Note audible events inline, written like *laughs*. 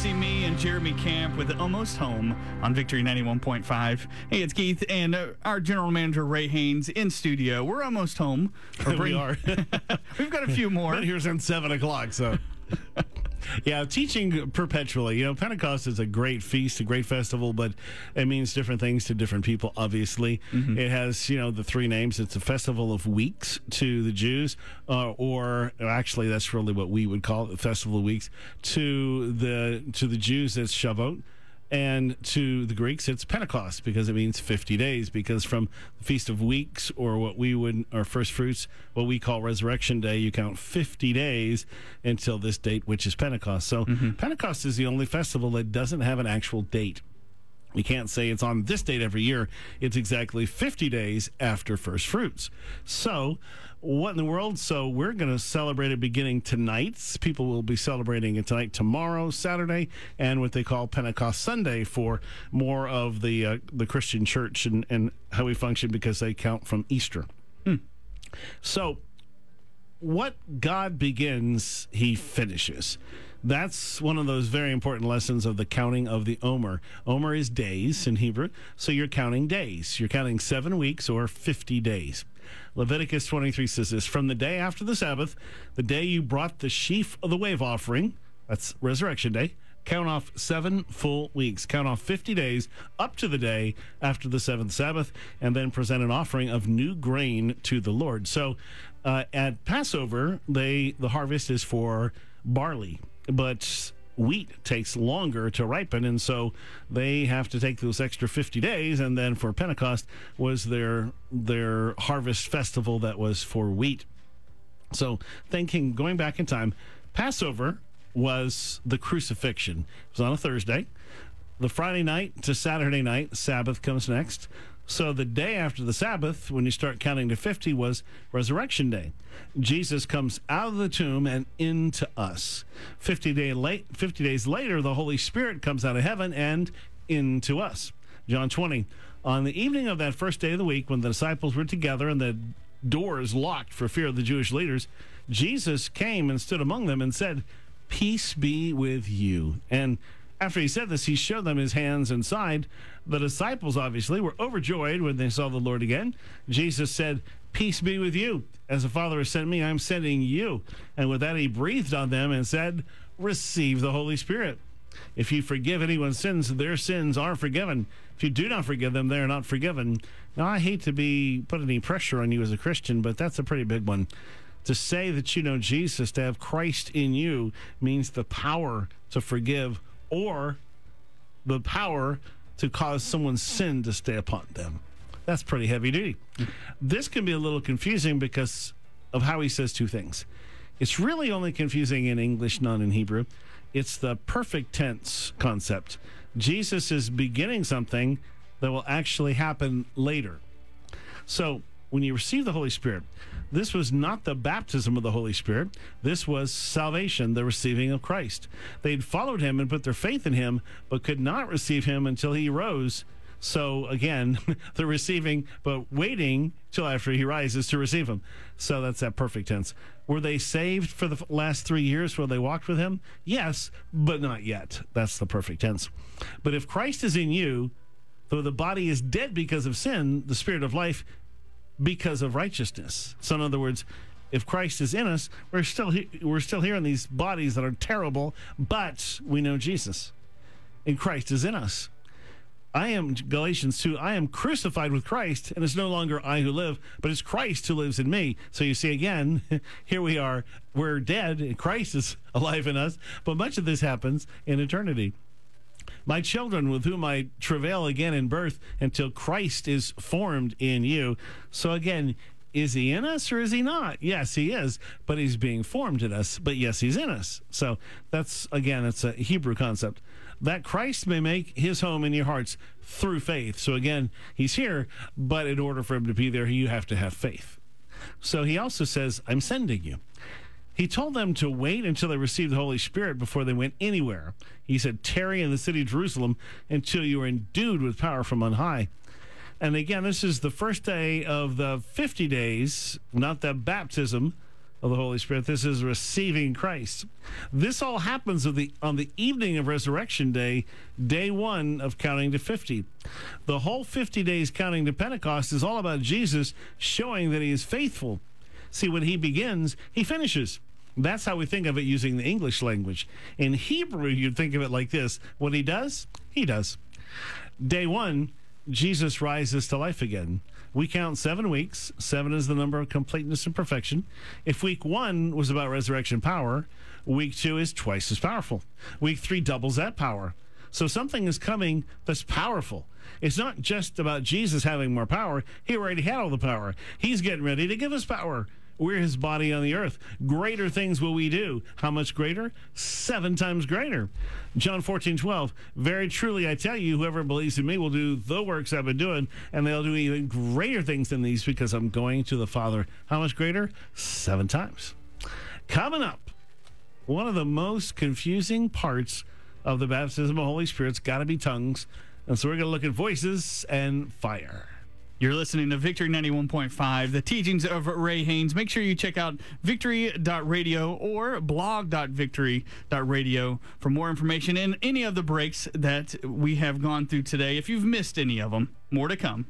Dixie, me, and Jeremy Camp with Almost Home on Victory 91.5. Hey, it's Keith and uh, our general manager, Ray Haynes, in studio. We're almost home. *laughs* We are. *laughs* We've got a few *laughs* more. But here's at seven o'clock. So, yeah, teaching perpetually. You know, Pentecost is a great feast, a great festival, but it means different things to different people. Obviously, it has you know the three names. It's a festival of weeks to the Jews, uh, or actually, that's really what we would call it, the festival of weeks to the to the Jews. It's Shavuot. And to the Greeks, it's Pentecost because it means 50 days. Because from the Feast of Weeks, or what we would, our first fruits, what we call Resurrection Day, you count 50 days until this date, which is Pentecost. So mm-hmm. Pentecost is the only festival that doesn't have an actual date. You can't say it's on this date every year. It's exactly 50 days after first fruits. So, what in the world? So, we're going to celebrate it beginning tonight. People will be celebrating it tonight, tomorrow, Saturday, and what they call Pentecost Sunday for more of the uh, the Christian church and, and how we function because they count from Easter. So, what God begins, he finishes. That's one of those very important lessons of the counting of the Omer. Omer is days in Hebrew, so you're counting days. You're counting seven weeks or 50 days. Leviticus 23 says this From the day after the Sabbath, the day you brought the sheaf of the wave offering, that's Resurrection Day, count off seven full weeks. Count off 50 days up to the day after the seventh Sabbath, and then present an offering of new grain to the Lord. So uh, at Passover, they the harvest is for barley, but wheat takes longer to ripen and so they have to take those extra 50 days and then for pentecost was their their harvest festival that was for wheat so thinking going back in time, Passover was the crucifixion. It was on a Thursday. The Friday night to Saturday night, Sabbath comes next. So the day after the Sabbath, when you start counting to 50, was Resurrection Day. Jesus comes out of the tomb and into us. 50, day late, 50 days later, the Holy Spirit comes out of heaven and into us. John 20. On the evening of that first day of the week, when the disciples were together and the doors locked for fear of the Jewish leaders, Jesus came and stood among them and said, Peace be with you. And after he said this, he showed them his hands and side. The disciples obviously were overjoyed when they saw the Lord again. Jesus said, Peace be with you. As the Father has sent me, I'm sending you. And with that, he breathed on them and said, Receive the Holy Spirit. If you forgive anyone's sins, their sins are forgiven. If you do not forgive them, they are not forgiven. Now, I hate to be put any pressure on you as a Christian, but that's a pretty big one. To say that you know Jesus, to have Christ in you, means the power to forgive or the power to cause someone's sin to stay upon them. That's pretty heavy duty. This can be a little confusing because of how he says two things. It's really only confusing in English, not in Hebrew. It's the perfect tense concept. Jesus is beginning something that will actually happen later. So, when you receive the Holy Spirit, this was not the baptism of the Holy Spirit. This was salvation, the receiving of Christ. They'd followed him and put their faith in him, but could not receive him until he rose. So again, *laughs* the receiving, but waiting till after he rises to receive him. So that's that perfect tense. Were they saved for the last three years while they walked with him? Yes, but not yet. That's the perfect tense. But if Christ is in you, though the body is dead because of sin, the spirit of life because of righteousness. So, in other words, if Christ is in us, we're still he- we're still here in these bodies that are terrible, but we know Jesus, and Christ is in us. I am Galatians 2. I am crucified with Christ, and it's no longer I who live, but it's Christ who lives in me. So you see, again, *laughs* here we are. We're dead, and Christ is *laughs* alive in us. But much of this happens in eternity. My children, with whom I travail again in birth until Christ is formed in you. So again, is he in us or is he not? Yes, he is, but he's being formed in us. But yes, he's in us. So that's, again, it's a Hebrew concept. That Christ may make his home in your hearts through faith. So again, he's here, but in order for him to be there, you have to have faith. So he also says, I'm sending you. He told them to wait until they received the Holy Spirit before they went anywhere. He said, Tarry in the city of Jerusalem until you are endued with power from on high. And again, this is the first day of the 50 days, not the baptism, of the Holy Spirit. This is receiving Christ. This all happens the, on the evening of Resurrection Day, day one of counting to 50. The whole 50 days counting to Pentecost is all about Jesus showing that he is faithful. See, when he begins, he finishes. That's how we think of it using the English language. In Hebrew, you'd think of it like this what he does, he does. Day one, Jesus rises to life again. We count seven weeks. Seven is the number of completeness and perfection. If week one was about resurrection power, week two is twice as powerful. Week three doubles that power. So something is coming that's powerful. It's not just about Jesus having more power. He already had all the power. He's getting ready to give us power. We're his body on the earth. Greater things will we do. How much greater? Seven times greater. John 14, 12. Very truly, I tell you, whoever believes in me will do the works I've been doing, and they'll do even greater things than these because I'm going to the Father. How much greater? Seven times. Coming up, one of the most confusing parts of the baptism of the Holy Spirit's got to be tongues. And so we're going to look at voices and fire. You're listening to Victory 91.5, the teachings of Ray Haynes. Make sure you check out victory.radio or blog.victory.radio for more information and any of the breaks that we have gone through today. If you've missed any of them, more to come.